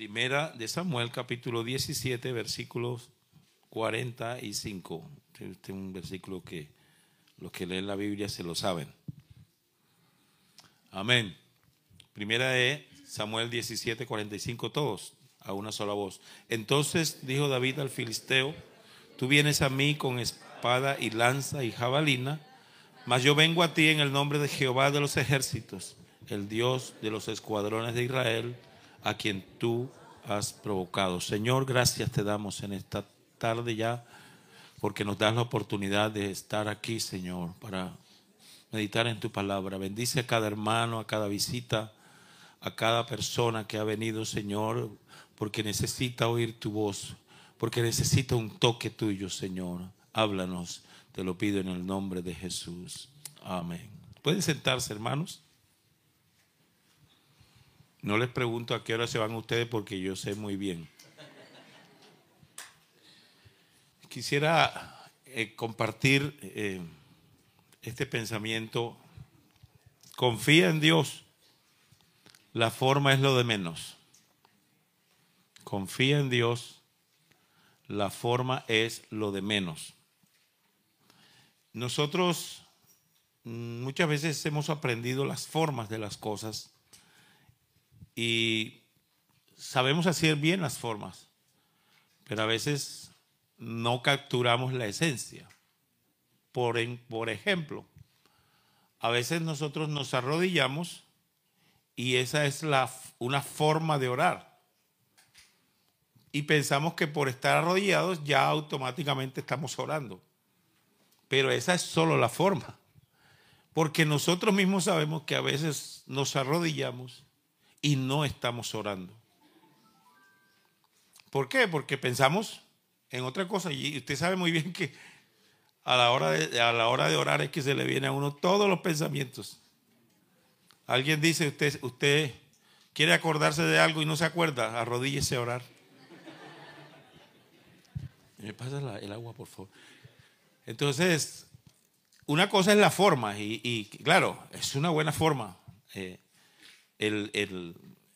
Primera de Samuel, capítulo 17, versículos 45. Este es un versículo que los que leen la Biblia se lo saben. Amén. Primera de Samuel 17, 45, todos, a una sola voz. Entonces dijo David al filisteo, tú vienes a mí con espada y lanza y jabalina, mas yo vengo a ti en el nombre de Jehová de los ejércitos, el Dios de los escuadrones de Israel, a quien tú has provocado. Señor, gracias te damos en esta tarde ya, porque nos das la oportunidad de estar aquí, Señor, para meditar en tu palabra. Bendice a cada hermano, a cada visita, a cada persona que ha venido, Señor, porque necesita oír tu voz, porque necesita un toque tuyo, Señor. Háblanos, te lo pido en el nombre de Jesús. Amén. ¿Pueden sentarse, hermanos? No les pregunto a qué hora se van ustedes porque yo sé muy bien. Quisiera eh, compartir eh, este pensamiento. Confía en Dios. La forma es lo de menos. Confía en Dios. La forma es lo de menos. Nosotros mm, muchas veces hemos aprendido las formas de las cosas y sabemos hacer bien las formas, pero a veces no capturamos la esencia. Por, por ejemplo, a veces nosotros nos arrodillamos y esa es la, una forma de orar. Y pensamos que por estar arrodillados ya automáticamente estamos orando. Pero esa es solo la forma. Porque nosotros mismos sabemos que a veces nos arrodillamos y no estamos orando. ¿Por qué? Porque pensamos en otra cosa y usted sabe muy bien que a la hora de, a la hora de orar es que se le viene a uno todos los pensamientos. Alguien dice, usted, usted quiere acordarse de algo y no se acuerda, arrodíllese a orar. Me pasa el agua, por favor. Entonces, una cosa es la forma y, claro, es una buena forma. Eh, el,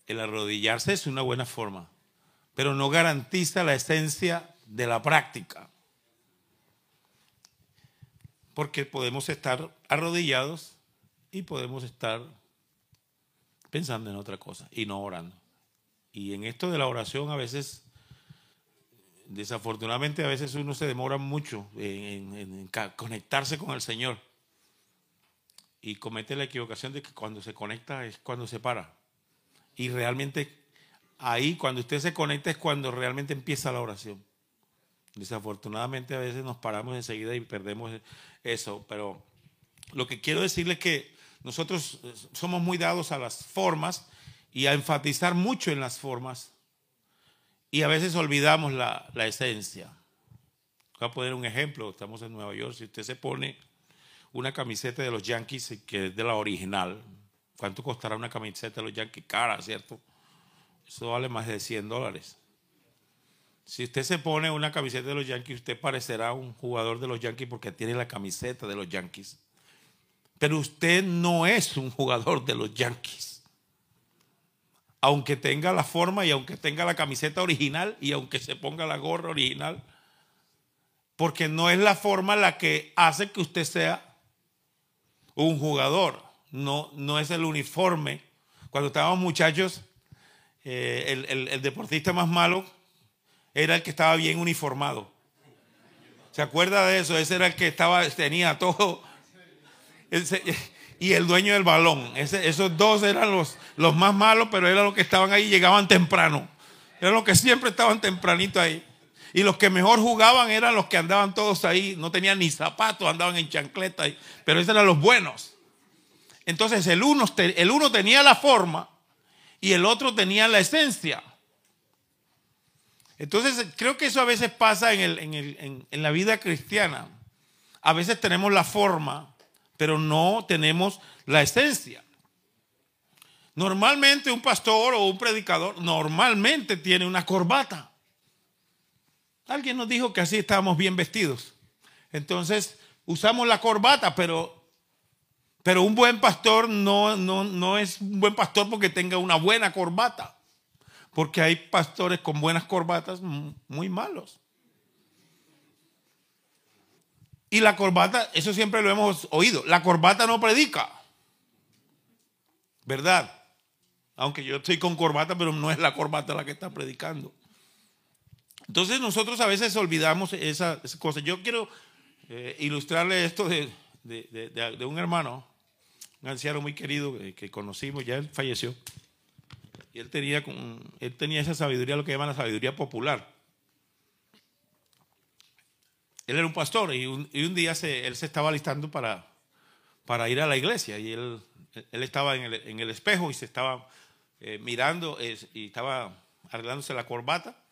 arrodillarse es una buena forma, pero no garantiza la esencia de la práctica. Porque podemos estar arrodillados y podemos estar pensando en otra cosa y no orando. Y en esto de la oración a veces, desafortunadamente a veces uno se demora mucho en conectarse con el Señor y comete la equivocación de que cuando se conecta es cuando se para. Y realmente ahí, cuando usted se conecta, es cuando realmente empieza la oración. Desafortunadamente a veces nos paramos enseguida y perdemos eso, pero lo que quiero decirle es que nosotros eh, somos muy dados a las formas y a enfatizar mucho en las formas y a veces olvidamos la, la esencia. Voy a poner un ejemplo, estamos en Nueva York, si usted se pone una camiseta de los Yankees que es de la original. ¿Cuánto costará una camiseta de los Yankees? Cara, ¿cierto? Eso vale más de 100 dólares. Si usted se pone una camiseta de los Yankees, usted parecerá un jugador de los Yankees porque tiene la camiseta de los Yankees. Pero usted no es un jugador de los Yankees. Aunque tenga la forma y aunque tenga la camiseta original y aunque se ponga la gorra original. Porque no es la forma la que hace que usted sea un jugador, no, no es el uniforme. Cuando estábamos muchachos, eh, el, deportista más malo era el que estaba bien uniformado. ¿Se acuerda de eso? Ese era el que estaba, tenía todo. y el dueño del balón. esos dos eran los, los más malos, pero eran los que estaban ahí y llegaban temprano. Eran los que siempre estaban tempranito ahí. Y los que mejor jugaban eran los que andaban todos ahí, no tenían ni zapatos, andaban en chancleta, pero esos eran los buenos. Entonces el uno, el uno tenía la forma y el otro tenía la esencia. Entonces creo que eso a veces pasa en, en la vida cristiana. A veces tenemos la forma, pero no tenemos la esencia. Normalmente un pastor o un predicador normalmente tiene una corbata. Alguien nos dijo que así estábamos bien vestidos. Entonces, usamos la corbata, pero, pero un buen pastor no, no, no es un buen pastor porque tenga una buena corbata. Porque hay pastores con buenas corbatas muy malos. Y la corbata, eso siempre lo hemos oído, la corbata no predica. ¿Verdad? Aunque yo estoy con corbata, pero no es la corbata la que está predicando. Entonces nosotros a veces olvidamos esas esa cosas. Yo quiero eh, ilustrarle esto de, un hermano, un anciano muy querido eh, que conocimos, ya él falleció. Y él tenía, él tenía esa sabiduría, lo que llaman la sabiduría popular. Él era un pastor y un, día él se estaba listando para, para ir a la iglesia y él, él estaba en el, espejo y se estaba eh, mirando y estaba arreglándose la corbata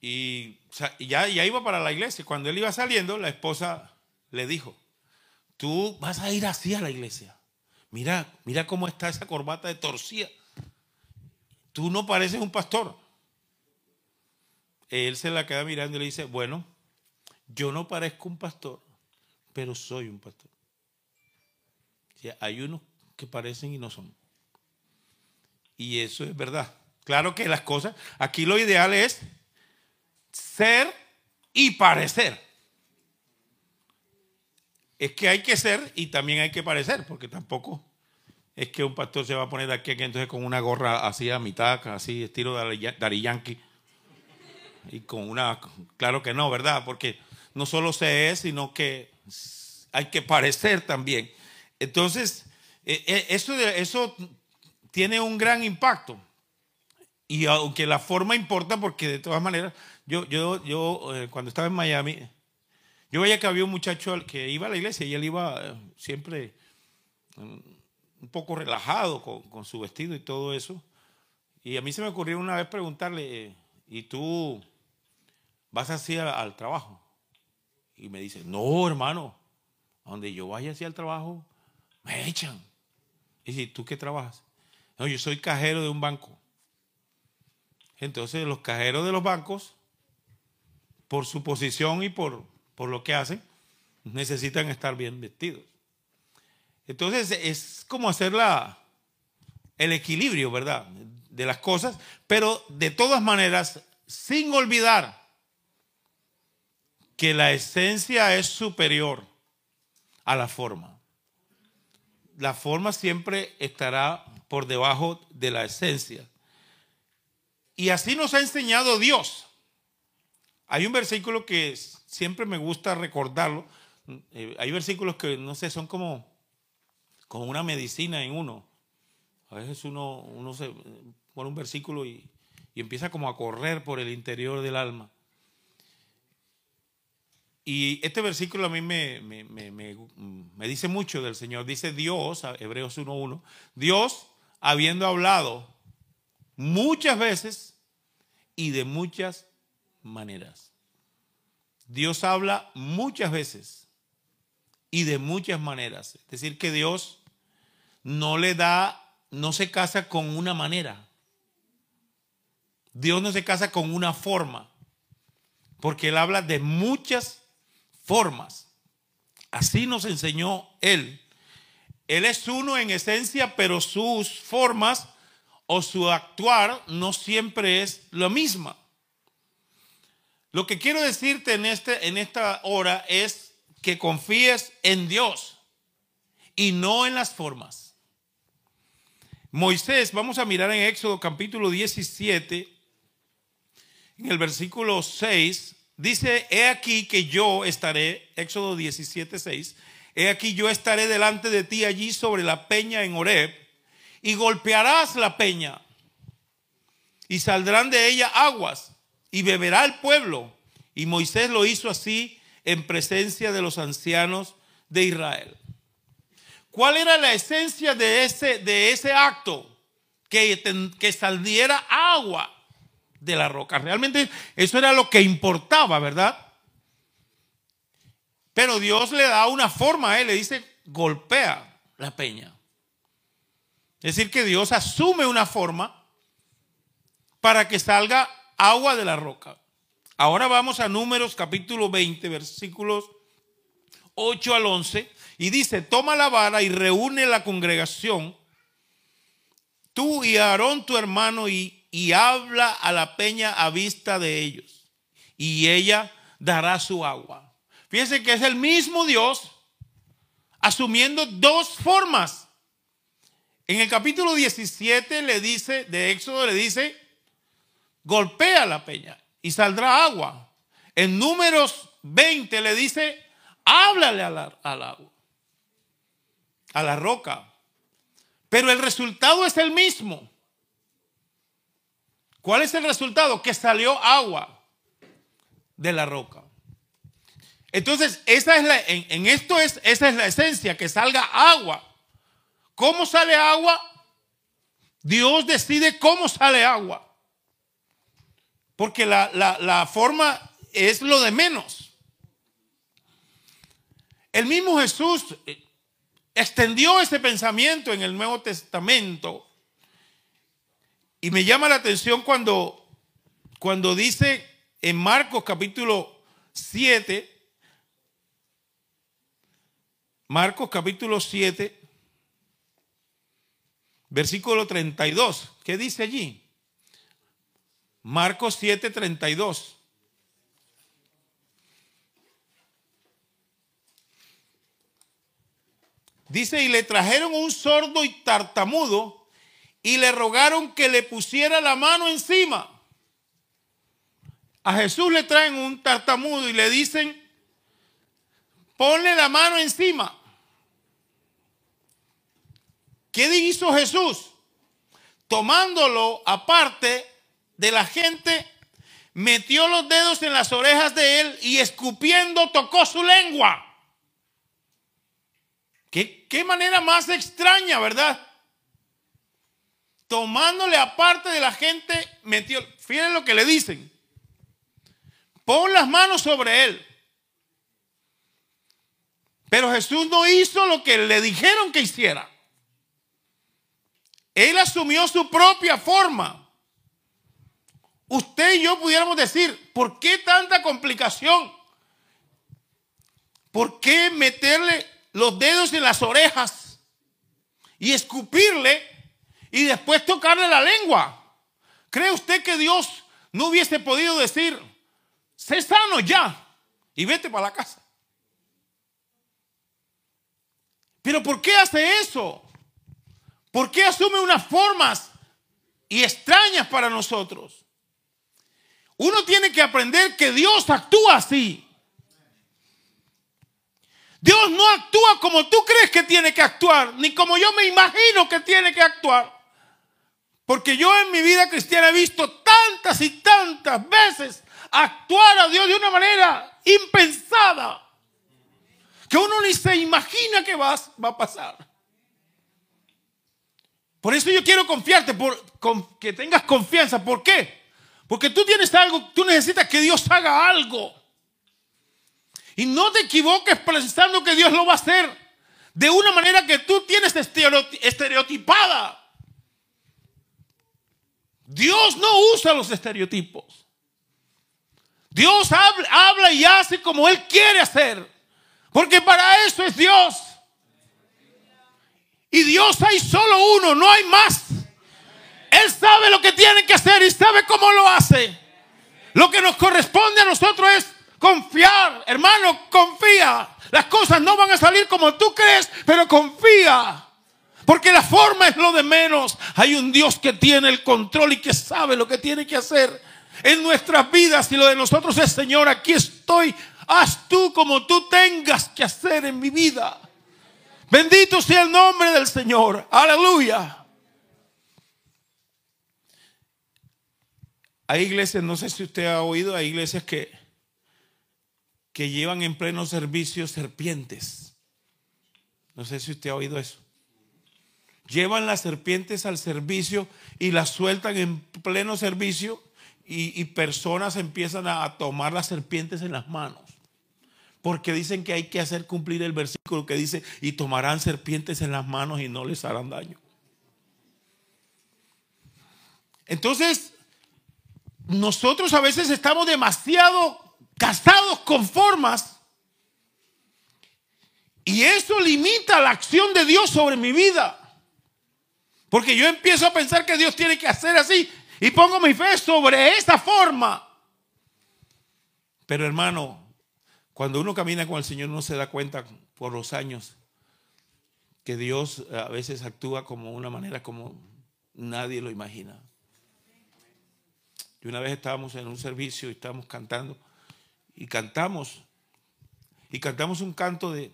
y, ya, iba para la iglesia. Cuando él iba saliendo, la esposa le dijo, tú vas a ir así a la iglesia. Mira, mira cómo está esa corbata de torcida. Tú no pareces un pastor. Él se la queda mirando y le dice, bueno, yo no parezco un pastor, pero soy un pastor. hay unos que parecen y no son. Y eso es verdad. Claro que las cosas, aquí lo ideal es ser y parecer. Es que hay que ser y también hay que parecer, porque tampoco es que un pastor se va a poner aquí, entonces con una gorra así a mitad, así estilo Dari Yankee. Y con una, claro que no, ¿verdad? Porque no solo se es, sino que hay que parecer también. Entonces, e, e, eso, eso tiene un gran impacto. Y aunque la forma importa, porque de todas maneras, yo, yo, yo eh, cuando estaba en Miami, yo veía que había un muchacho que iba a la iglesia y él iba eh, siempre mm, un poco relajado con, su vestido y todo eso. Y a mí se me ocurrió una vez preguntarle, ¿y tú vas así al, trabajo? Y me dice, no, hermano, donde yo vaya así al trabajo, me echan. Y dice, ¿tú qué trabajas? No, yo soy cajero de un banco. Entonces los cajeros de los bancos, por su posición y por, por lo que hacen, necesitan estar bien vestidos. Entonces es como hacer la, el equilibrio, ¿verdad? De las cosas, pero de todas maneras, sin olvidar que la esencia es superior a la forma. La forma siempre estará por debajo de la esencia. Y así nos ha enseñado Dios. Hay un versículo que siempre me gusta recordarlo. Eh, hay versículos que, no sé, son como, como una medicina en uno. A veces uno, uno se pone un versículo y, empieza como a correr por el interior del alma. Y este versículo a mí me, me, me, dice mucho del Señor. Dice Dios, Hebreos 1.1, Dios habiendo hablado muchas veces y de muchas maneras. Dios habla muchas veces y de muchas maneras. Es decir, que Dios no le da, no se casa con una manera. Dios no se casa con una forma, porque Él habla de muchas formas. Así nos enseñó Él. Él es uno en esencia, pero sus formas o su actuar no siempre es lo misma. Lo que quiero decirte en, este, en esta hora es que confíes en Dios y no en las formas. Moisés, vamos a mirar en Éxodo capítulo 17, en el versículo 6, dice, he aquí que yo estaré, Éxodo 17, 6, he aquí yo estaré delante de ti allí sobre la peña en Horeb y golpearás la peña y saldrán de ella aguas y beberá el pueblo. Y Moisés lo hizo así en presencia de los ancianos de Israel. ¿Cuál era la esencia de ese, de ese acto? Que, que saliera agua de la roca. Realmente eso era lo que importaba, ¿verdad? Pero Dios le da una forma él, le dice, golpea la peña. Es decir, que Dios asume una forma para que salga agua de la roca. Ahora vamos a números capítulo 20, versículos 8 al 11. Y dice, toma la vara y reúne la congregación, tú y Aarón tu hermano y y habla a la peña a vista de ellos, y ella dará su agua. Fíjense que es el mismo Dios asumiendo dos formas. En el capítulo 17 le dice, de Éxodo le dice, golpea la peña y saldrá agua. En números 20 le dice, háblale al, agua, a la roca. Pero el resultado es el mismo. ¿Cuál es el resultado? Que salió agua de la roca. Entonces, esa es la, en, esto es, esa es la esencia, que salga agua. ¿Cómo sale agua? Dios decide cómo sale agua. Porque la, la forma es lo de menos. El mismo Jesús eh, extendió ese pensamiento en el Nuevo Testamento. Y me llama la atención cuando, cuando dice en Marcos capítulo 7, Marcos capítulo 7, versículo 32. ¿Qué dice allí? Marcos 7, 32. Dice, y le trajeron un sordo y tartamudo y le rogaron que le pusiera la mano encima. A Jesús le traen un tartamudo y le dicen, ponle la mano encima. ¿Qué hizo Jesús? Tomándolo aparte de la gente, metió los dedos en las orejas de él y escupiendo tocó su lengua. ¿Qué, qué manera más extraña, verdad? Tomándole aparte de la gente, metió, fíjense lo que le dicen. Pon las manos sobre él. Pero Jesús no hizo lo que le dijeron que hiciera. Él asumió su propia forma. Usted y yo pudiéramos decir, ¿por qué tanta complicación? ¿Por qué meterle los dedos en las orejas y escupirle y después tocarle la lengua? ¿Cree usted que Dios no hubiese podido decir, sé sano ya y vete para la casa? Pero ¿por qué hace eso? ¿Por qué asume unas formas y extrañas para nosotros? Uno tiene que aprender que Dios actúa así. Dios no actúa como tú crees que tiene que actuar, ni como yo me imagino que tiene que actuar. Porque yo en mi vida cristiana he visto tantas y tantas veces actuar a Dios de una manera impensada que uno ni se imagina que va, a pasar. Por eso yo quiero confiarte, que tengas confianza. ¿Por qué? Porque tú tienes algo, tú necesitas que Dios haga algo. Y no te equivoques pensando que Dios lo va a hacer de una manera que tú tienes estereotipada. Dios no usa los estereotipos. Dios habla, habla y hace como Él quiere hacer. Porque para eso es Dios. Y Dios hay solo uno, no hay más. Él sabe lo que tiene que hacer y sabe cómo lo hace. Lo que nos corresponde a nosotros es confiar. Hermano, confía. Las cosas no van a salir como tú crees, pero confía. Porque la forma es lo de menos. Hay un Dios que tiene el control y que sabe lo que tiene que hacer en nuestras vidas. Y lo de nosotros es, Señor, aquí estoy. Haz tú como tú tengas que hacer en mi vida. Bendito sea el nombre del Señor. Aleluya. Hay iglesias, no sé si usted ha oído, hay iglesias que, que llevan en pleno servicio serpientes. No sé si usted ha oído eso. Llevan las serpientes al servicio y las sueltan en pleno servicio y, y personas empiezan a tomar las serpientes en las manos. Porque dicen que hay que hacer cumplir el versículo que dice, y tomarán serpientes en las manos y no les harán daño. Entonces, nosotros a veces estamos demasiado casados con formas y eso limita la acción de Dios sobre mi vida. Porque yo empiezo a pensar que Dios tiene que hacer así Y pongo mi fe sobre esa forma. Pero hermano, cuando uno camina con el Señor no se da cuenta por los años que Dios a veces actúa como una manera como nadie lo imagina. Y una vez estábamos en un servicio y estábamos cantando y cantamos y cantamos un canto de,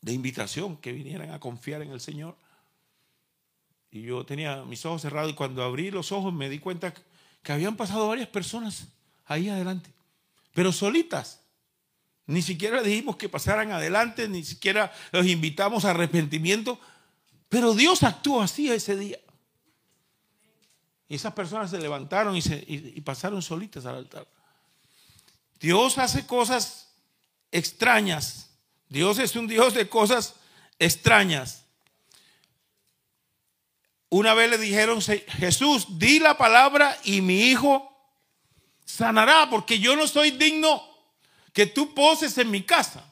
de invitación que vinieran a confiar en el Señor. Y yo tenía mis ojos cerrados y cuando abrí los ojos me di cuenta que habían pasado varias personas ahí adelante, pero solitas. Ni siquiera dijimos que pasaran adelante, ni siquiera los invitamos a arrepentimiento, pero Dios actuó así ese día. Y esas personas se levantaron y, se, y pasaron solitas al altar. Dios hace cosas extrañas. Dios es un Dios de cosas extrañas. Una vez le dijeron, Jesús, di la palabra y mi hijo sanará, porque yo no soy digno que tú poses en mi casa.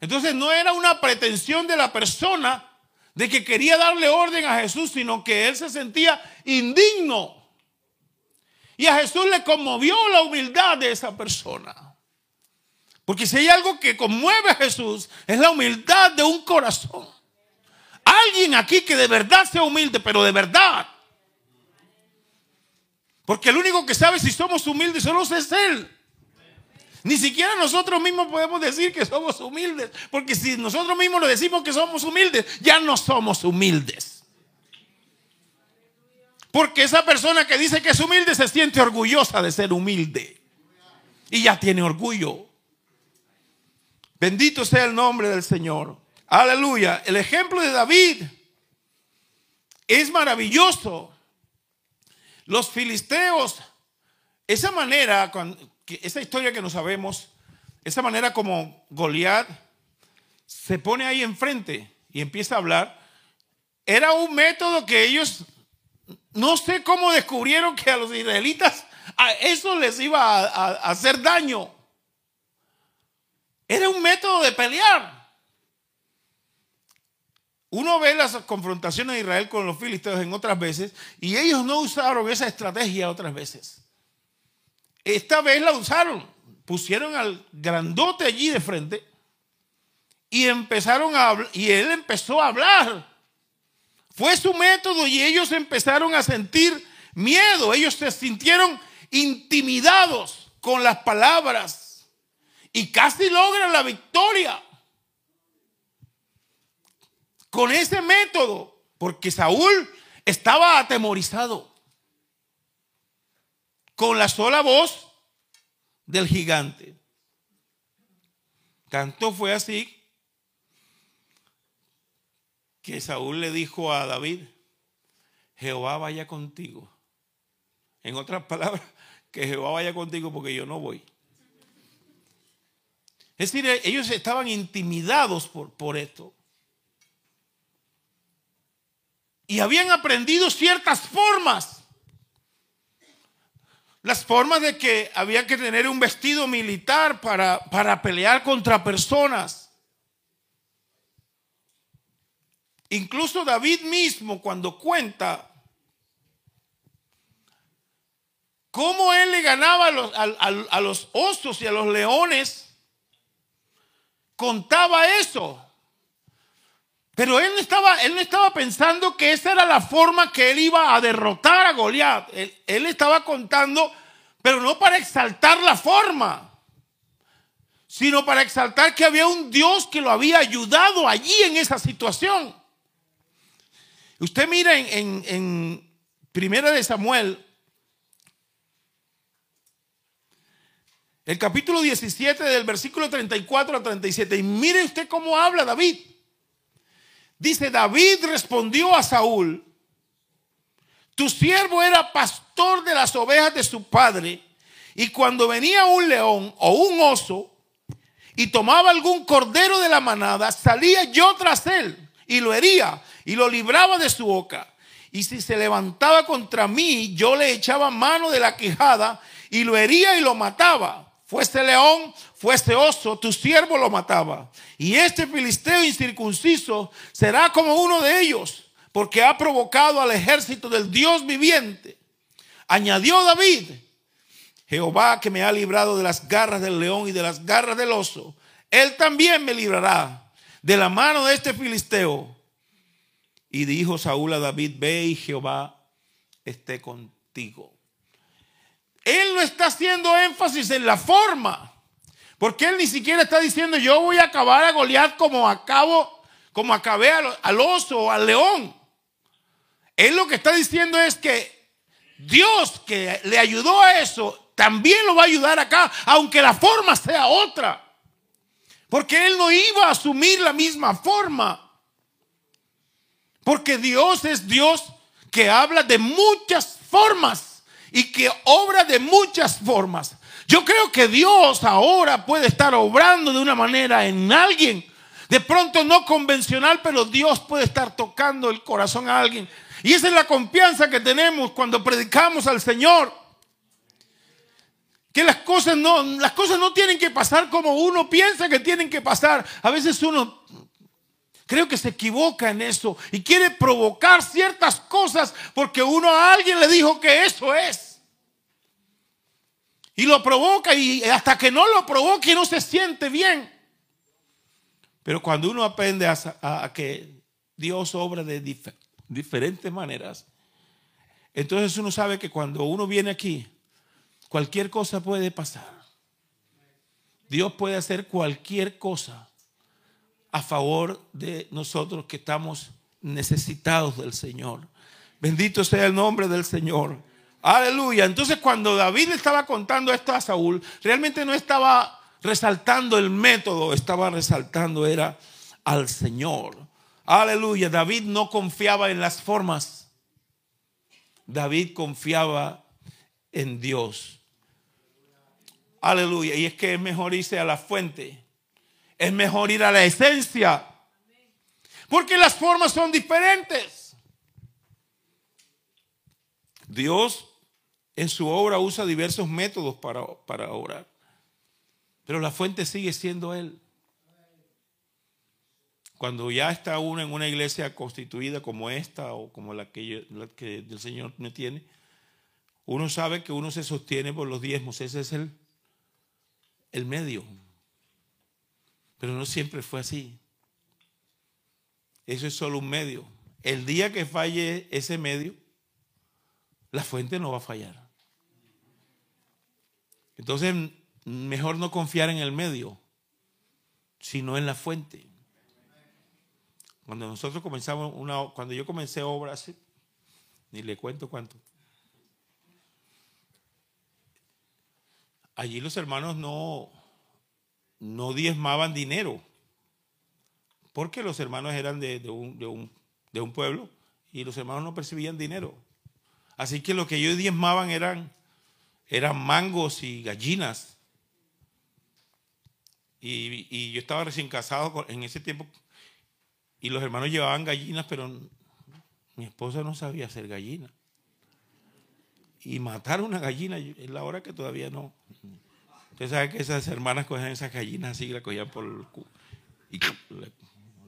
Entonces no era una pretensión de la persona de que quería darle orden a Jesús, sino que él se sentía indigno. Y a Jesús le conmovió la humildad de esa persona. Porque si hay algo que conmueve a Jesús, es la humildad de un corazón. Alguien aquí que de verdad sea humilde, pero de verdad. Porque el único que sabe si somos humildes solo es Él. Ni siquiera nosotros mismos podemos decir que somos humildes. Porque si nosotros mismos lo decimos que somos humildes, ya no somos humildes. Porque esa persona que dice que es humilde se siente orgullosa de ser humilde. Y ya tiene orgullo. Bendito sea el nombre del Señor. Aleluya. El ejemplo de David es maravilloso. Los filisteos, esa manera, esa historia que no sabemos, esa manera como Goliat se pone ahí enfrente y empieza a hablar, era un método que ellos, no sé cómo descubrieron que a los israelitas a eso les iba a hacer daño. Era un método de pelear. Uno ve las confrontaciones de Israel con los filisteos en otras veces y ellos no usaron esa estrategia otras veces. Esta vez la usaron. Pusieron al grandote allí de frente y empezaron a y él empezó a hablar. Fue su método y ellos empezaron a sentir miedo. Ellos se sintieron intimidados con las palabras y casi logran la victoria con ese método, porque Saúl estaba atemorizado con la sola voz del gigante. Tanto fue así que Saúl le dijo a David, Jehová vaya contigo. En otras palabras, que Jehová vaya contigo porque yo no voy. Es decir, ellos estaban intimidados por, por esto. y habían aprendido ciertas formas. Las formas de que había que tener un vestido militar para, para pelear contra personas. Incluso David mismo cuando cuenta cómo él le ganaba a los, a los osos y a los leones, contaba eso. Pero él no, estaba, él estaba pensando que esa era la forma que él iba a derrotar a Goliat. Él, él estaba contando, pero no para exaltar la forma, sino para exaltar que había un Dios que lo había ayudado allí en esa situación. Usted mira en, en, en Primera de Samuel, el capítulo 17 del versículo 34 a 37, y mire usted cómo habla David. Dice, David respondió a Saúl, tu siervo era pastor de las ovejas de su padre, y cuando venía un león o un oso y tomaba algún cordero de la manada, salía yo tras él y lo hería y lo libraba de su boca. Y si se levantaba contra mí, yo le echaba mano de la quijada y lo hería y lo mataba. Fuese león, fuese oso, tu siervo lo mataba. Y este filisteo incircunciso será como uno de ellos, porque ha provocado al ejército del Dios viviente. Añadió David, Jehová que me ha librado de las garras del león y de las garras del oso, él también me librará de la mano de este filisteo. Y dijo Saúl a David, ve y Jehová esté contigo. Él no está haciendo énfasis en la forma, porque él ni siquiera está diciendo yo voy a acabar a Goliat como acabo, como acabé al, al oso o al león. Él lo que está diciendo es que Dios que le ayudó a eso, también lo va a ayudar acá, aunque la forma sea otra. Porque él no iba a asumir la misma forma. Porque Dios es Dios que habla de muchas formas y que obra de muchas formas. Yo creo que Dios ahora puede estar obrando de una manera en alguien. De pronto no convencional, pero Dios puede estar tocando el corazón a alguien. Y esa es la confianza que tenemos cuando predicamos al Señor. Que las cosas no, las cosas no tienen que pasar como uno piensa que tienen que pasar. A veces uno creo que se equivoca en eso y quiere provocar ciertas cosas porque uno a alguien le dijo que eso es. Y lo provoca y hasta que no lo provoque no se siente bien. Pero cuando uno aprende a, que Dios obra de diferentes maneras, entonces uno sabe que cuando uno viene aquí, Cualquier cosa puede pasar. Dios puede hacer cualquier cosa a favor de nosotros que estamos necesitados del Señor. Bendito sea el nombre del Señor. Aleluya. Entonces cuando David estaba contando esto a Saúl, realmente no estaba resaltando el método, estaba resaltando era al Señor. Aleluya. David no confiaba en las formas. David confiaba en Dios. Aleluya. Y es que es mejor irse a la fuente. Es mejor ir a la esencia. Porque las formas son diferentes. Dios en su obra usa diversos métodos para, para orar. Pero la fuente sigue siendo Él. Cuando ya está uno en una iglesia constituida como esta o como la que, el Señor me tiene, uno sabe que uno se sostiene por los diezmos. Ese es el, el medio. Pero no siempre fue así. Eso es solo un medio. El día que falle ese medio, la fuente no va a fallar. Entonces, mejor no confiar en el medio, sino en la fuente. Cuando nosotros comenzamos una, cuando yo comencé obras, ni le cuento cuánto, allí los hermanos no, no diezmaban dinero, porque los hermanos eran de, un, pueblo y los hermanos no percibían dinero. Así que lo que ellos diezmaban eran, eran mangos y gallinas. Y, y, yo estaba recién casado en ese tiempo y los hermanos llevaban gallinas, pero mi esposa no sabía hacer gallinas y matar una gallina es la hora que todavía no. Usted sabe que esas hermanas cogían esas gallinas así, la cogían por el cu y le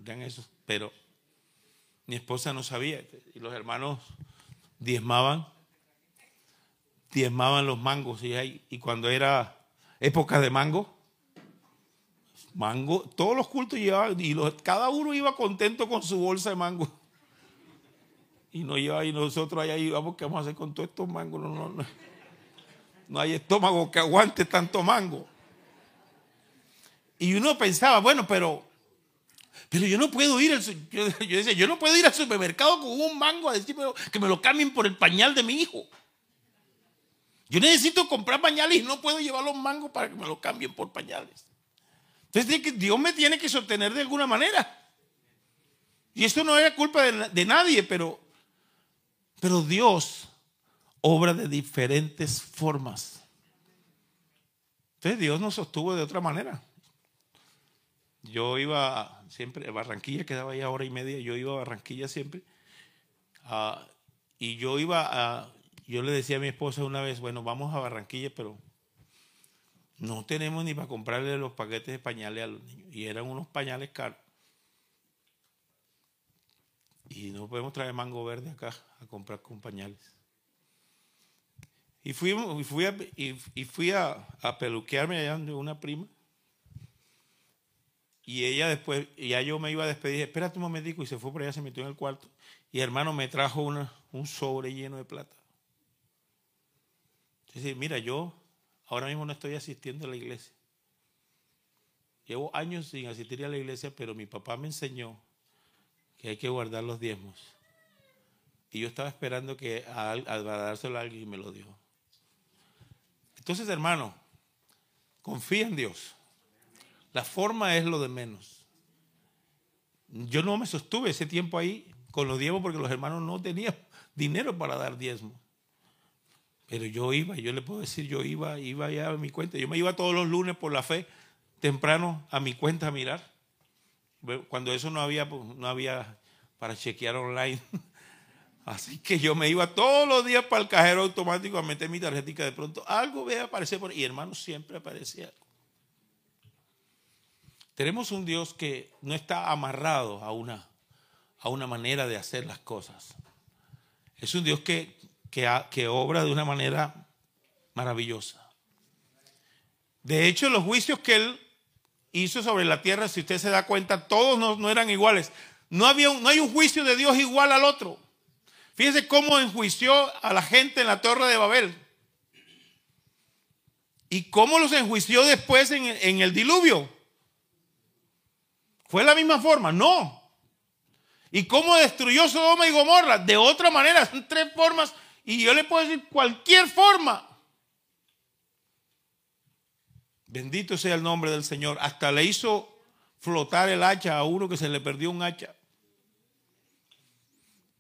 dan eso. Pero mi esposa no sabía y los hermanos diezmaban, diezmaban los mangos y, y cuando era época de mango, mango, todos los cultos llevaban y cada uno iba contento con su bolsa de mango. Y, no lleva, y nosotros allá íbamos, ¿qué vamos a hacer con todos estos mangos? No, no, no. No hay estómago que aguante tanto mango. Y uno pensaba, bueno, pero, pero yo no puedo ir, al, yo, decía, yo no puedo ir al supermercado con un mango a decir que me lo cambien por el pañal de mi hijo. Yo necesito comprar pañales y no puedo llevar los mangos para que me lo cambien por pañales. Entonces Dios me tiene que sostener de alguna manera. Y esto no es culpa de nadie, pero pero Dios obra de diferentes formas. Entonces Dios nos sostuvo de otra manera. Yo iba siempre, a Barranquilla quedaba ahí a hora y media, yo iba a Barranquilla siempre. Ah, y yo iba a, yo le decía a mi esposa una vez, bueno, vamos a Barranquilla, pero no tenemos ni para comprarle los paquetes de pañales a los niños. Y eran unos pañales caros. Y no podemos traer mango verde acá a comprar con pañales. Y fui, y fui, a, y, fui a, a, peluquearme allá de una prima. Y ella después, ya yo me iba a despedir, espérate un momentico, y se fue por allá, se metió en el cuarto. Y hermano me trajo una, un sobre lleno de plata. Dice, mira, yo ahora mismo no estoy asistiendo a la iglesia. Llevo años sin asistir a la iglesia, pero mi papá me enseñó que hay que guardar los diezmos. Y yo estaba esperando que al, dárselo a alguien y me lo dio. Entonces, hermano, confía en Dios. La forma es lo de menos. Yo no me sostuve ese tiempo ahí con los diezmos porque los hermanos no tenían dinero para dar diezmos. Pero yo iba, yo le puedo decir, yo iba, iba ya a mi cuenta. Yo me iba todos los lunes por la fe, temprano a mi cuenta a mirar. Cuando eso no había, pues, no había para chequear online. Así que yo me iba todos los días para el cajero automático a meter mi tarjetita. De pronto algo ve aparecer por ahí. Y hermano, siempre aparecía algo. Tenemos un Dios que no está amarrado a una, a una manera de hacer las cosas. Es un Dios que que, obra de una manera maravillosa. De hecho, los juicios que él hizo sobre la tierra, si usted se da cuenta, todos no, eran iguales. No, había no hay un juicio de Dios igual al otro. Fíjese cómo enjuició a la gente en la torre de Babel. ¿Y cómo los enjuició después en, en el diluvio? ¿Fue la misma forma? No. ¿Y cómo destruyó Sodoma y Gomorra? De otra manera, son tres formas y yo le puedo decir cualquier forma. Bendito sea el nombre del Señor. Hasta le hizo flotar el hacha a uno que se le perdió un hacha.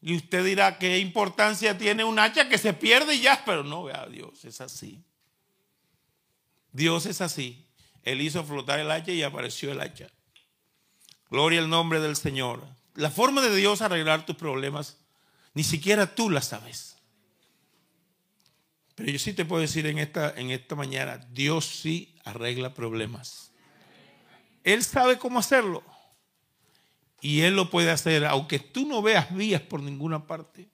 Y usted dirá, ¿qué importancia tiene un hacha que se pierde y ya? Pero no, vea, Dios es así. Dios es así. Él hizo flotar el hacha y apareció el hacha. Gloria al nombre del Señor. La forma de Dios arreglar tus problemas, ni siquiera tú la sabes. Pero yo sí te puedo decir en esta, en esta mañana, Dios sí arregla problemas. Él sabe cómo hacerlo. Y Él lo puede hacer, aunque tú no veas vías por ninguna parte,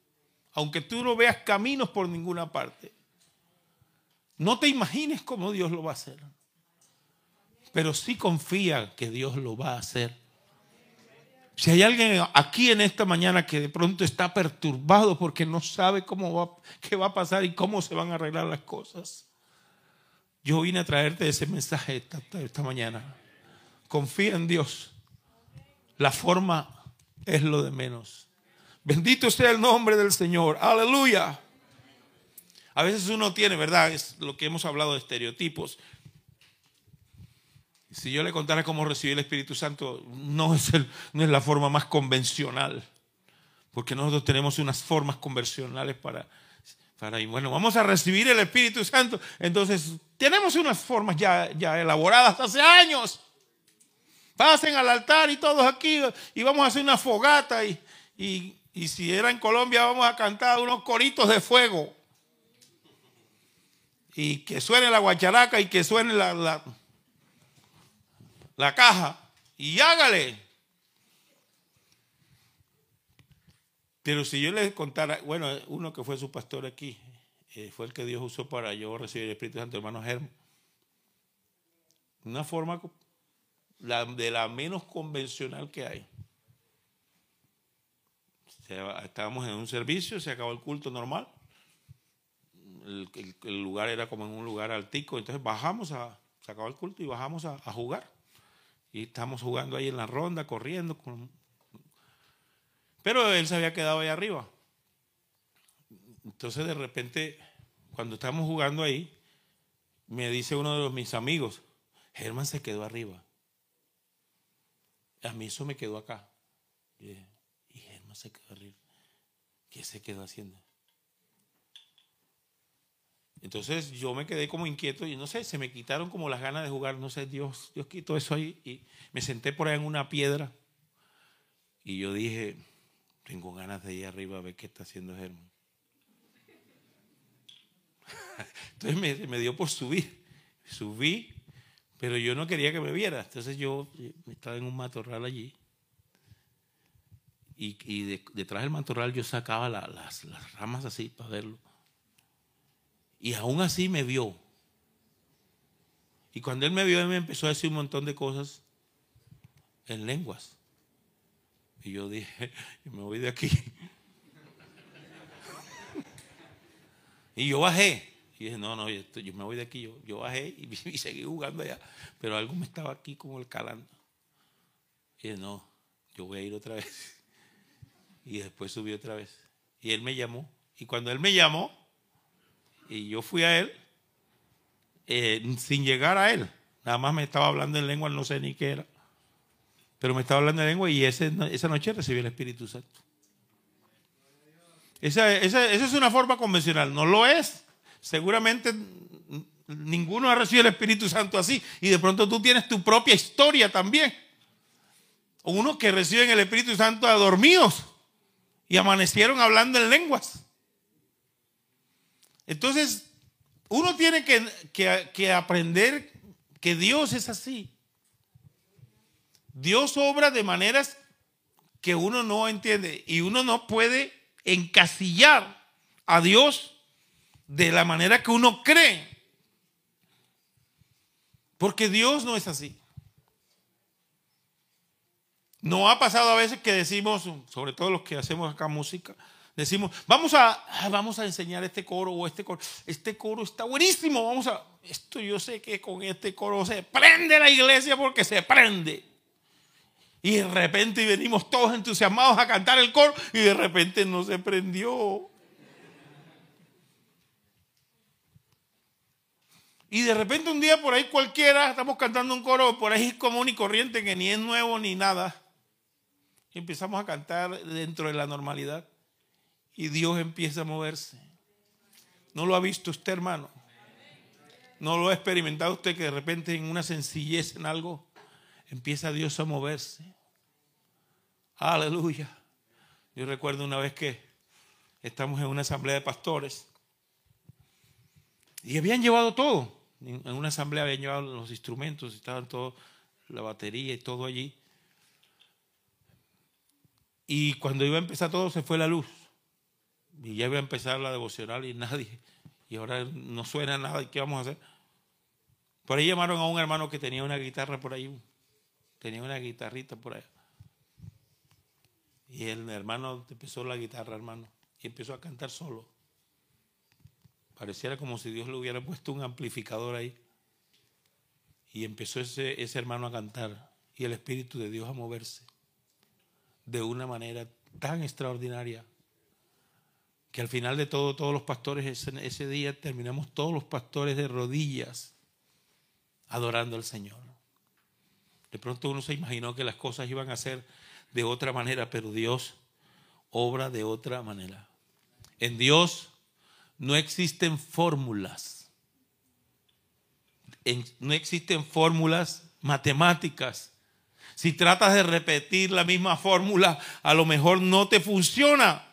aunque tú no veas caminos por ninguna parte. No te imagines cómo Dios lo va a hacer. Pero sí confía que Dios lo va a hacer. Si hay alguien aquí en esta mañana que de pronto está perturbado porque no sabe cómo va, qué va a pasar y cómo se van a arreglar las cosas, yo vine a traerte ese mensaje esta, esta mañana. Confía en Dios. La forma es lo de menos. Bendito sea el nombre del Señor. Aleluya. A veces uno tiene, ¿verdad? Es lo que hemos hablado de estereotipos. Si yo le contara cómo recibí el Espíritu Santo, no es, no es la forma más convencional, porque nosotros tenemos unas formas convencionales para, para, y bueno, vamos a recibir el Espíritu Santo. Entonces, tenemos unas formas ya, ya elaboradas hace años. Pasen al altar y todos aquí y vamos a hacer una fogata y, y, y si era en Colombia vamos a cantar unos coritos de fuego. Y que suene la guacharaca y que suene la, la caja y hágale. Pero si yo les contara, bueno, uno que fue su pastor aquí, eh, fue el que Dios usó para yo recibir el Espíritu Santo, hermano Germán. Una forma de la menos convencional que hay. Estábamos en un servicio, se acabó el culto normal. El, lugar era como en un lugar altico, entonces bajamos a, se acabó el culto y bajamos a jugar. Y estamos jugando ahí en la ronda, corriendo. Pero él se había quedado ahí arriba. Entonces de repente, cuando estamos jugando ahí, me dice uno de mis amigos, Germán se quedó arriba. A mí eso me quedó acá. Y Germán se quedó arriba. ¿Qué se quedó haciendo? Entonces yo me quedé como inquieto y no sé, se me quitaron como las ganas de jugar, no sé, Dios, Dios quitó eso ahí y me senté por ahí en una piedra y yo dije, tengo ganas de ir arriba a ver qué está haciendo Germán. Entonces me, me, dio por subir, subí, pero yo no quería que me viera, entonces yo estaba en un matorral allí y, detrás del matorral yo sacaba las, las ramas así para verlo. Y aún así me vio. Y cuando él me vio, él me empezó a decir un montón de cosas en lenguas. Y yo dije, me voy de aquí. y yo bajé. Y dije, no, no, yo, me voy de aquí. Yo, yo bajé y, seguí jugando allá. Pero algo me estaba aquí como el calando. Y dije, no, yo voy a ir otra vez. Y después subí otra vez. Y él me llamó. Y cuando él me llamó, y yo fui a él, eh, sin llegar a él, nada más me estaba hablando en lengua, no sé ni qué era. Pero me estaba hablando en lengua y ese, esa noche recibí el Espíritu Santo. Esa, esa, esa es una forma convencional. No lo es. Seguramente ninguno ha recibido el Espíritu Santo así. Y de pronto tú tienes tu propia historia también. Unos que reciben el Espíritu Santo dormidos y amanecieron hablando en lenguas. Entonces, uno tiene que, que, aprender que Dios es así. Dios obra de maneras que uno no entiende y uno no puede encasillar a Dios de la manera que uno cree. Porque Dios no es así. No ha pasado a veces que decimos, sobre todo los que hacemos acá música, decimos, vamos a, vamos a enseñar este coro o este coro. Este coro está buenísimo, vamos a, esto yo sé que con este coro se prende la iglesia porque se prende. Y de repente venimos todos entusiasmados a cantar el coro y de repente no se prendió. Y de repente un día por ahí cualquiera, estamos cantando un coro por ahí común y corriente que ni es nuevo ni nada. Empezamos a cantar dentro de la normalidad. Y Dios empieza a moverse. ¿No lo ha visto usted, hermano? ¿No lo ha experimentado usted que de repente en una sencillez en algo empieza Dios a moverse? Aleluya. Yo recuerdo una vez que estamos en una asamblea de pastores y habían llevado todo. En una asamblea habían llevado los instrumentos, estaban todo, la batería y todo allí. Y cuando iba a empezar todo, se fue la luz. Y ya iba a empezar la devocional y nadie. Y ahora no suena nada. ¿Y qué vamos a hacer? Por ahí llamaron a un hermano que tenía una guitarra por ahí. Tenía una guitarrita por ahí. Y el hermano empezó la guitarra, hermano. Y empezó a cantar solo. Pareciera como si Dios le hubiera puesto un amplificador ahí. Y empezó ese, ese hermano a cantar. Y el Espíritu de Dios a moverse de una manera tan extraordinaria que al final de todo, todos los pastores ese, día terminamos todos los pastores de rodillas adorando al Señor. De pronto uno se imaginó que las cosas iban a ser de otra manera, pero Dios obra de otra manera. En Dios no existen fórmulas. no existen fórmulas matemáticas si tratas de repetir la misma fórmula, a lo mejor no te funciona.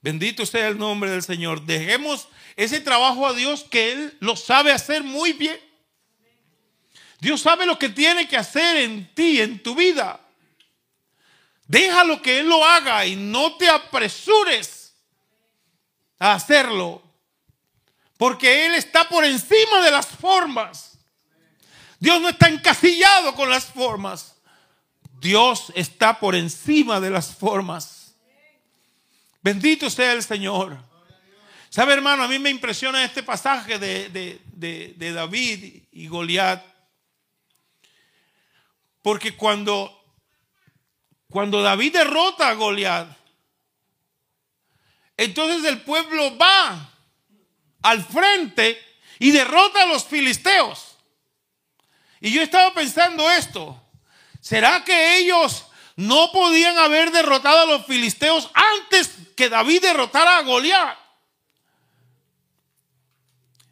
Bendito sea el nombre del Señor. Dejemos ese trabajo a Dios que Él lo sabe hacer muy bien. Dios sabe lo que tiene que hacer en ti, en tu vida. Déjalo que Él lo haga y no te apresures hacerlo. Porque Él está por encima de las formas. Dios no está encasillado con las formas. Dios está por encima de las formas. Bendito sea el Señor. ¿Sabe, hermano? A mí me impresiona este pasaje de, David y Goliat. Porque cuando, cuando David derrota a Goliat, entonces el pueblo va al frente y derrota a los filisteos. Y yo estaba pensando esto. ¿Será que ellos no podían haber derrotado a los filisteos antes que David derrotara a Goliat?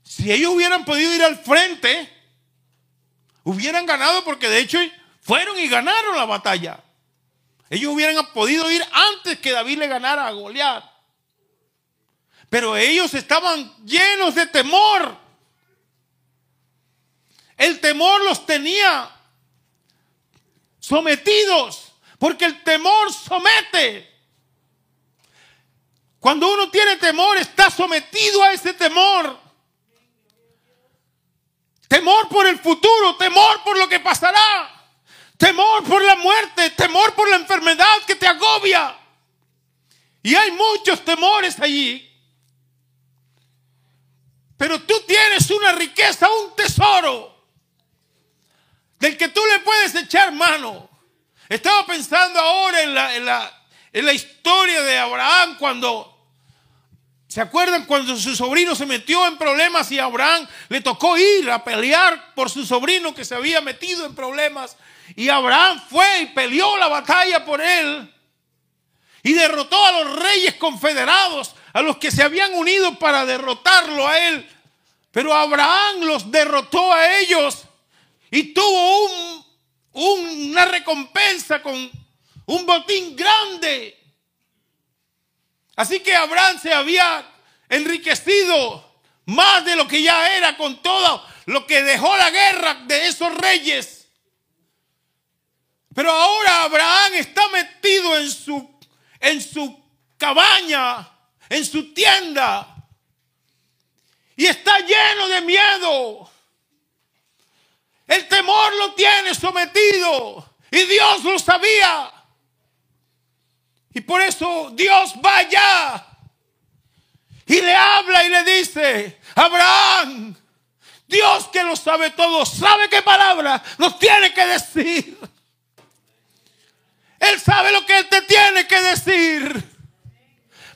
Si ellos hubieran podido ir al frente, hubieran ganado porque de hecho fueron y ganaron la batalla. Ellos hubieran podido ir antes que David le ganara a Goliat. Pero ellos estaban llenos de temor. El temor los tenía sometidos, porque el temor somete. Cuando uno tiene temor, está sometido a ese temor. Temor por el futuro, temor por lo que pasará, temor por la muerte, temor por la enfermedad que te agobia. Y hay muchos temores allí. Pero tú tienes una riqueza, un tesoro, del que tú le puedes echar mano. Estaba pensando ahora en la, en la, en la historia de Abraham cuando ¿Se acuerdan cuando su sobrino se metió en problemas y Abraham le tocó ir a pelear por su sobrino que se había metido en problemas? Y Abraham fue y peleó la batalla por él y derrotó a los reyes confederados, a los que se habían unido para derrotarlo a él. Pero Abraham los derrotó a ellos y tuvo una recompensa con un botín grande. Así que Abraham se había enriquecido más de lo que ya era con todo lo que dejó la guerra de esos reyes. Pero ahora Abraham está metido en su, en su cabaña, en su tienda. Y está lleno de miedo. El temor lo tiene sometido. Y Dios lo sabía. Y por eso Dios va allá y le habla y le dice, Abraham, Dios que lo sabe todo, sabe qué palabra nos tiene que decir. Él sabe lo que Él te tiene que decir.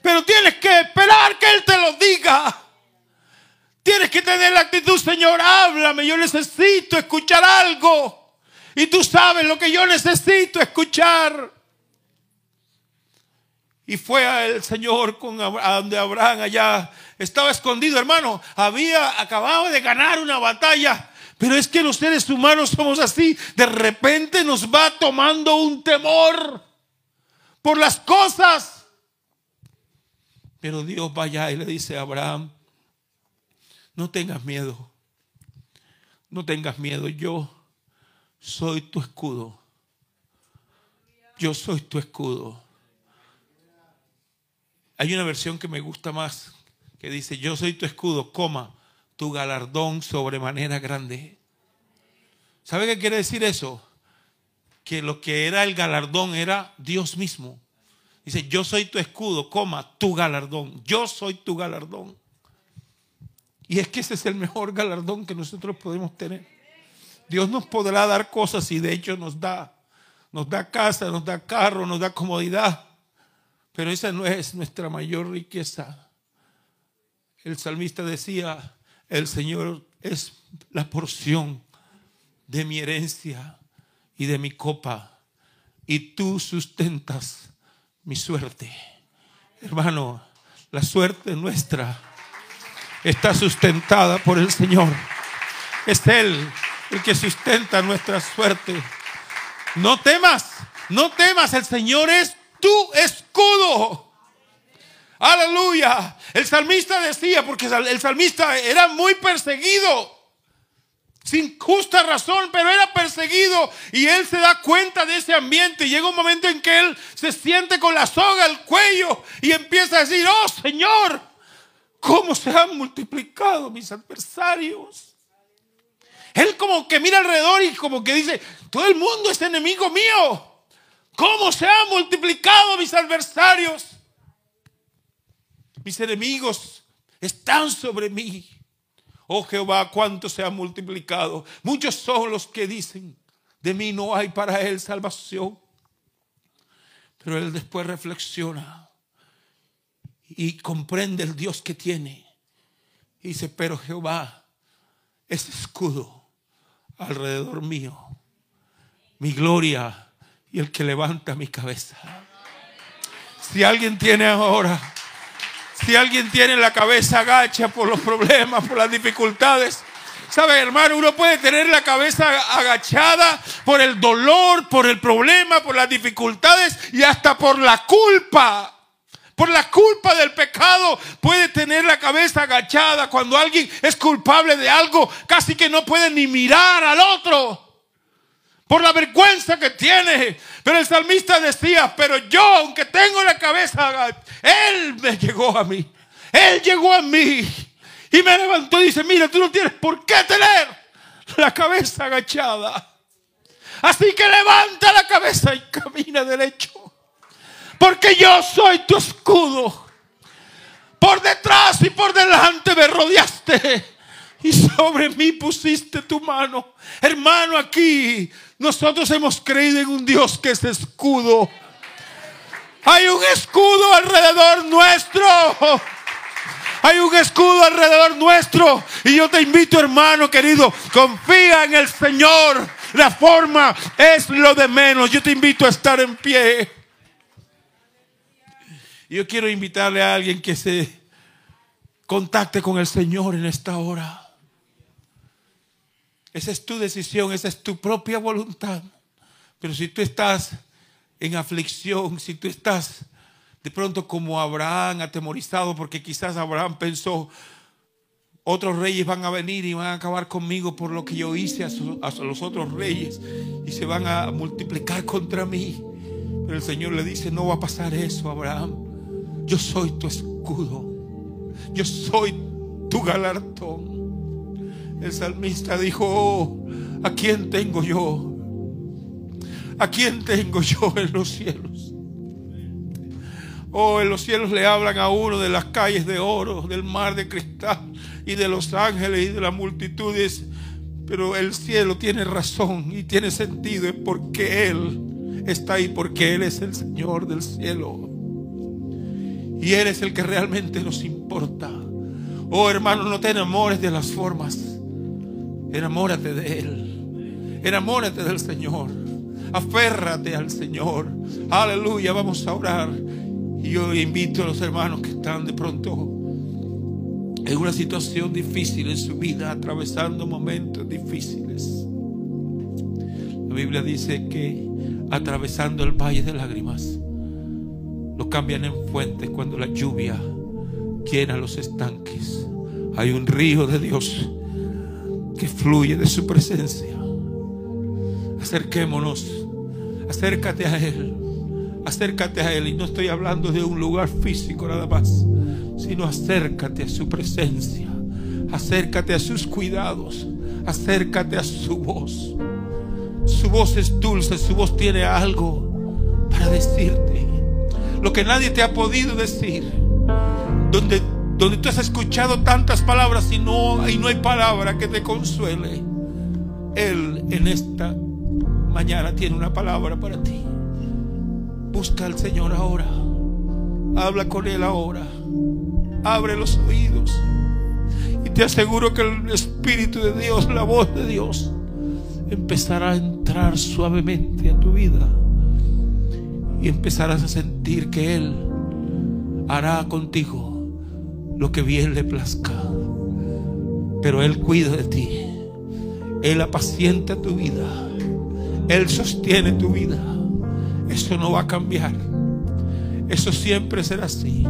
Pero tienes que esperar que Él te lo diga. Tienes que tener la actitud, Señor, háblame, yo necesito escuchar algo. Y tú sabes lo que yo necesito escuchar. Y fue el Señor con a donde Abraham allá estaba escondido, hermano. Había acabado de ganar una batalla. Pero es que los seres humanos somos así. De repente nos va tomando un temor por las cosas. Pero Dios va allá y le dice a Abraham, no tengas miedo. No tengas miedo. Yo soy tu escudo. Yo soy tu escudo. Hay una versión que me gusta más, que dice, yo soy tu escudo, coma, tu galardón sobremanera grande. ¿Sabe qué quiere decir eso? Que lo que era el galardón era Dios mismo. Dice, yo soy tu escudo, coma, tu galardón. Yo soy tu galardón. Y es que ese es el mejor galardón que nosotros podemos tener. Dios nos podrá dar cosas y de hecho nos da. Nos da casa, nos da carro, nos da comodidad. Pero esa no es nuestra mayor riqueza. El salmista decía, el Señor es la porción de mi herencia y de mi copa, y tú sustentas mi suerte. Hermano, la suerte nuestra está sustentada por el Señor. Es Él el que sustenta nuestra suerte. No temas, no temas, el Señor es tu escudo. Aleluya. El salmista decía, porque el salmista era muy perseguido, sin justa razón, pero era perseguido y él se da cuenta de ese ambiente. Llega un momento en que él se siente con la soga al cuello y empieza a decir, oh Señor, ¿cómo se han multiplicado mis adversarios? Él como que mira alrededor y como que dice, todo el mundo es enemigo mío. ¿Cómo se han multiplicado mis adversarios? Mis enemigos están sobre mí. Oh Jehová, cuánto se han multiplicado. Muchos son los que dicen, de mí no hay para él salvación. Pero él después reflexiona y comprende el Dios que tiene. Y dice, pero Jehová es escudo alrededor mío. Mi gloria y el que levanta mi cabeza. Si alguien tiene ahora, si alguien tiene la cabeza agacha por los problemas, por las dificultades, ¿Sabe, hermano? Uno puede tener la cabeza agachada por el dolor, por el problema, por las dificultades y hasta por la culpa. Por la culpa del pecado puede tener la cabeza agachada cuando alguien es culpable de algo, casi que no puede ni mirar al otro. Por la vergüenza que tiene. Pero el salmista decía, pero yo, aunque tengo la cabeza, Él me llegó a mí. Él llegó a mí y me levantó y dice, mira, tú no tienes por qué tener la cabeza agachada. Así que levanta la cabeza y camina derecho. Porque yo soy tu escudo. Por detrás y por delante me rodeaste. Y sobre mí pusiste tu mano. Hermano, aquí nosotros hemos creído en un Dios que es escudo. Hay un escudo alrededor nuestro. Hay un escudo alrededor nuestro. Y yo te invito, hermano querido, confía en el Señor. La forma es lo de menos. Yo te invito a estar en pie. Yo quiero invitarle a alguien que se contacte con el Señor en esta hora. Esa es tu decisión, esa es tu propia voluntad. Pero si tú estás en aflicción, si tú estás de pronto como Abraham atemorizado, porque quizás Abraham pensó, otros reyes van a venir y van a acabar conmigo por lo que yo hice a, los otros reyes y se van a multiplicar contra mí. Pero el Señor le dice, no va a pasar eso, Abraham. Yo soy tu escudo. Yo soy tu galardón. El salmista dijo, oh, ¿a quién tengo yo? ¿A quién tengo yo en los cielos? Oh, en los cielos le hablan a uno de las calles de oro, del mar de cristal y de los ángeles y de las multitudes. Pero el cielo tiene razón y tiene sentido porque Él está ahí, porque Él es el Señor del cielo. Y Él es el que realmente nos importa. Oh hermano, no te enamores de las formas. Enamórate de Él. Enamórate del Señor. Aférrate al Señor. Aleluya. Vamos a orar. Y yo invito a los hermanos que están de pronto en una situación difícil en su vida, atravesando momentos difíciles. La Biblia dice que atravesando el valle de lágrimas, lo cambian en fuentes cuando la lluvia llena los estanques. Hay un río de Dios que fluye de su presencia. Acerquémonos, acércate a Él, acércate a Él. Y no estoy hablando de un lugar físico nada más, sino acércate a su presencia, acércate a sus cuidados, acércate a su voz. Su voz es dulce, su voz tiene algo para decirte. Lo que nadie te ha podido decir. Donde donde tú has escuchado tantas palabras y no, y no hay palabra que te consuele. Él en esta mañana tiene una palabra para ti. Busca al Señor ahora. Habla con Él ahora. Abre los oídos. Y te aseguro que el Espíritu de Dios, la voz de Dios, empezará a entrar suavemente a tu vida. Y empezarás a sentir que Él hará contigo lo que bien le plazca. Pero Él cuida de ti. Él apacienta tu vida. Él sostiene tu vida. Eso no va a cambiar. Eso siempre será así.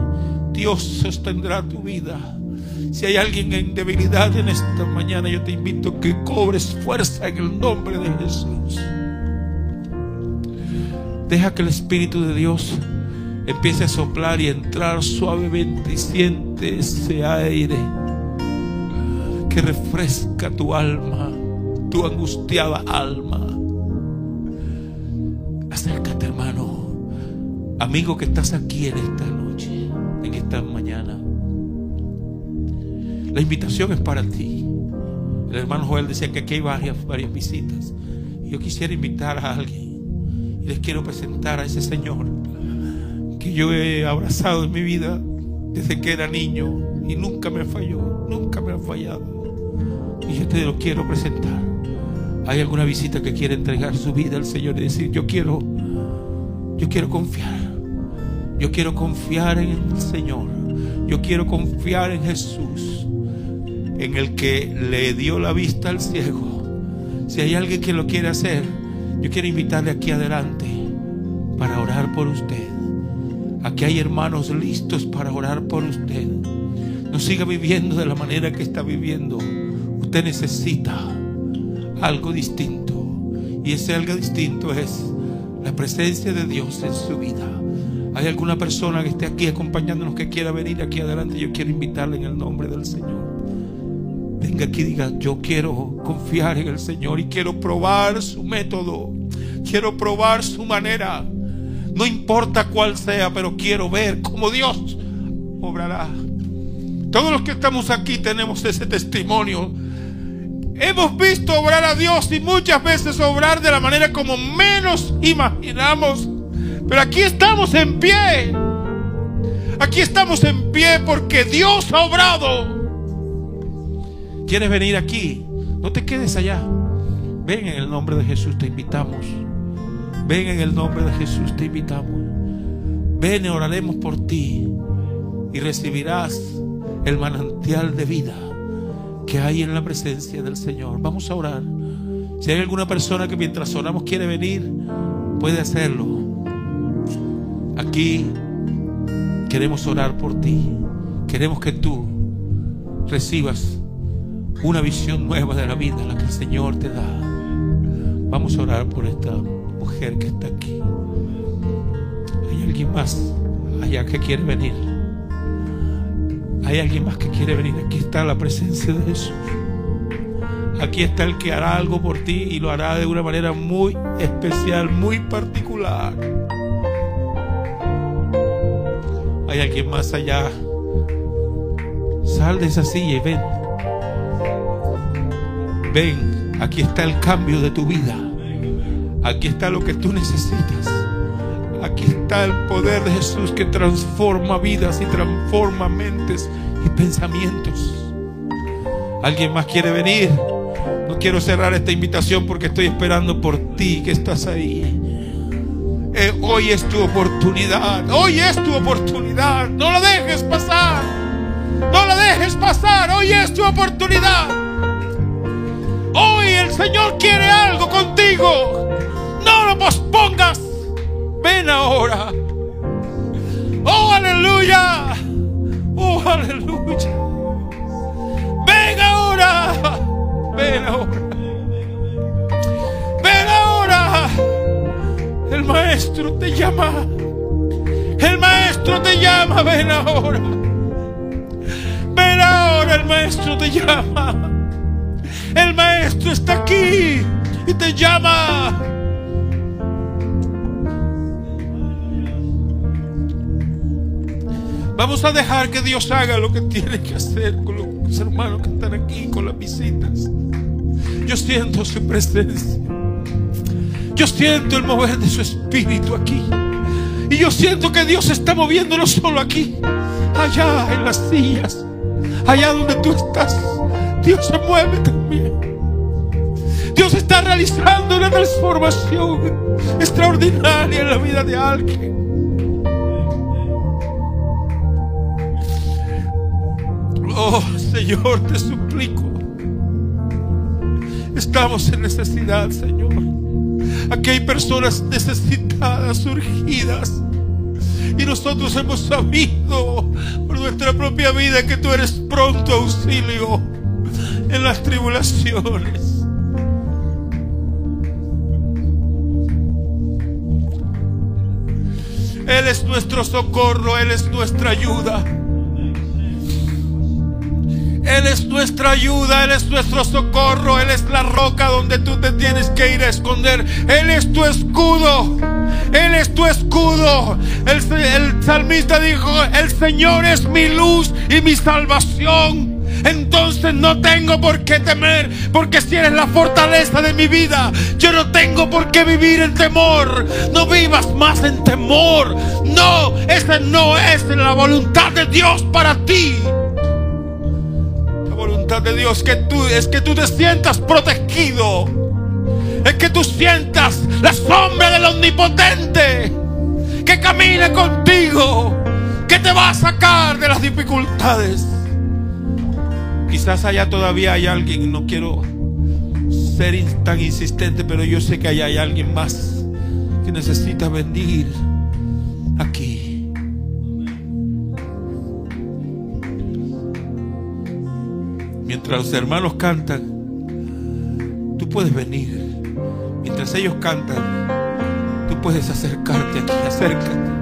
Dios sostendrá tu vida. Si hay alguien en debilidad en esta mañana, yo te invito a que cobres fuerza en el nombre de Jesús. Deja que el Espíritu de Dios empiece a soplar y entrar suavemente y siente ese aire que refresca tu alma, tu angustiada alma. Acércate, hermano, amigo que estás aquí en esta noche, en esta mañana. La invitación es para ti. El hermano Joel decía que aquí hay varias, varias visitas. Yo quisiera invitar a alguien y les quiero presentar a ese Señor yo he abrazado en mi vida desde que era niño y nunca me falló, nunca me ha fallado. Y yo te lo quiero presentar. ¿Hay alguna visita que quiere entregar su vida al Señor y decir, yo quiero, yo quiero confiar? Yo quiero confiar en el Señor. Yo quiero confiar en Jesús, en el que le dio la vista al ciego. Si hay alguien que lo quiere hacer, yo quiero invitarle aquí adelante para orar por usted. Aquí hay hermanos listos para orar por usted. No siga viviendo de la manera que está viviendo. Usted necesita algo distinto. Y ese algo distinto es la presencia de Dios en su vida. ¿Hay alguna persona que esté aquí acompañándonos que quiera venir aquí adelante? Yo quiero invitarle en el nombre del Señor. Venga aquí y diga, yo quiero confiar en el Señor y quiero probar su método. Quiero probar su manera. No importa cuál sea, pero quiero ver cómo Dios obrará. Todos los que estamos aquí tenemos ese testimonio. Hemos visto obrar a Dios y muchas veces obrar de la manera como menos imaginamos. Pero aquí estamos en pie. Aquí estamos en pie porque Dios ha obrado. ¿Quieres venir aquí? No te quedes allá. Ven en el nombre de Jesús, te invitamos. Ven en el nombre de Jesús, te invitamos. Ven y oraremos por ti y recibirás el manantial de vida que hay en la presencia del Señor. Vamos a orar. Si hay alguna persona que mientras oramos quiere venir, puede hacerlo. Aquí queremos orar por ti. Queremos que tú recibas una visión nueva de la vida, la que el Señor te da. Vamos a orar por esta mujer que está aquí. Hay alguien más allá que quiere venir. Hay alguien más que quiere venir. Aquí está la presencia de Jesús. Aquí está el que hará algo por ti y lo hará de una manera muy especial, muy particular. Hay alguien más allá. Sal de esa silla y ven. Ven, aquí está el cambio de tu vida. Aquí está lo que tú necesitas. Aquí está el poder de Jesús que transforma vidas y transforma mentes y pensamientos. ¿Alguien más quiere venir? No quiero cerrar esta invitación porque estoy esperando por ti que estás ahí. Eh, hoy es tu oportunidad. Hoy es tu oportunidad. No la dejes pasar. No la dejes pasar. Hoy es tu oportunidad. Hoy el Señor quiere algo contigo. Lo pospongas. Ven ahora. Oh, aleluya. Oh, aleluya. Ven ahora. Ven ahora. Ven ahora. El maestro te llama. El maestro te llama. Ven ahora. Ven ahora. El maestro te llama. El maestro está aquí y te llama. Vamos a dejar que Dios haga lo que tiene que hacer con los hermanos que están aquí, con las visitas. Yo siento su presencia. Yo siento el mover de su espíritu aquí. Y yo siento que Dios está moviendo no solo aquí, allá en las sillas, allá donde tú estás. Dios se mueve también. Dios está realizando una transformación extraordinaria en la vida de alguien. Oh Señor, te suplico. Estamos en necesidad, Señor. Aquí hay personas necesitadas, surgidas. Y nosotros hemos sabido por nuestra propia vida que tú eres pronto auxilio en las tribulaciones. Él es nuestro socorro, Él es nuestra ayuda. Él es nuestra ayuda, Él es nuestro socorro, Él es la roca donde tú te tienes que ir a esconder. Él es tu escudo, Él es tu escudo. El, salmista dijo, el Señor es mi luz y mi salvación. Entonces no tengo por qué temer, porque si eres la fortaleza de mi vida, yo no tengo por qué vivir en temor. No vivas más en temor. No, esa no es la voluntad de Dios para ti de Dios que tú, es que tú te sientas protegido. Es que tú sientas la sombra del omnipotente que camina contigo, que te va a sacar de las dificultades. Quizás allá todavía hay alguien, no quiero ser tan insistente, pero yo sé que allá hay alguien más que necesita venir aquí. Mientras los hermanos cantan, tú puedes venir Mientras ellos cantan, tú puedes acercarte aquí, acércate.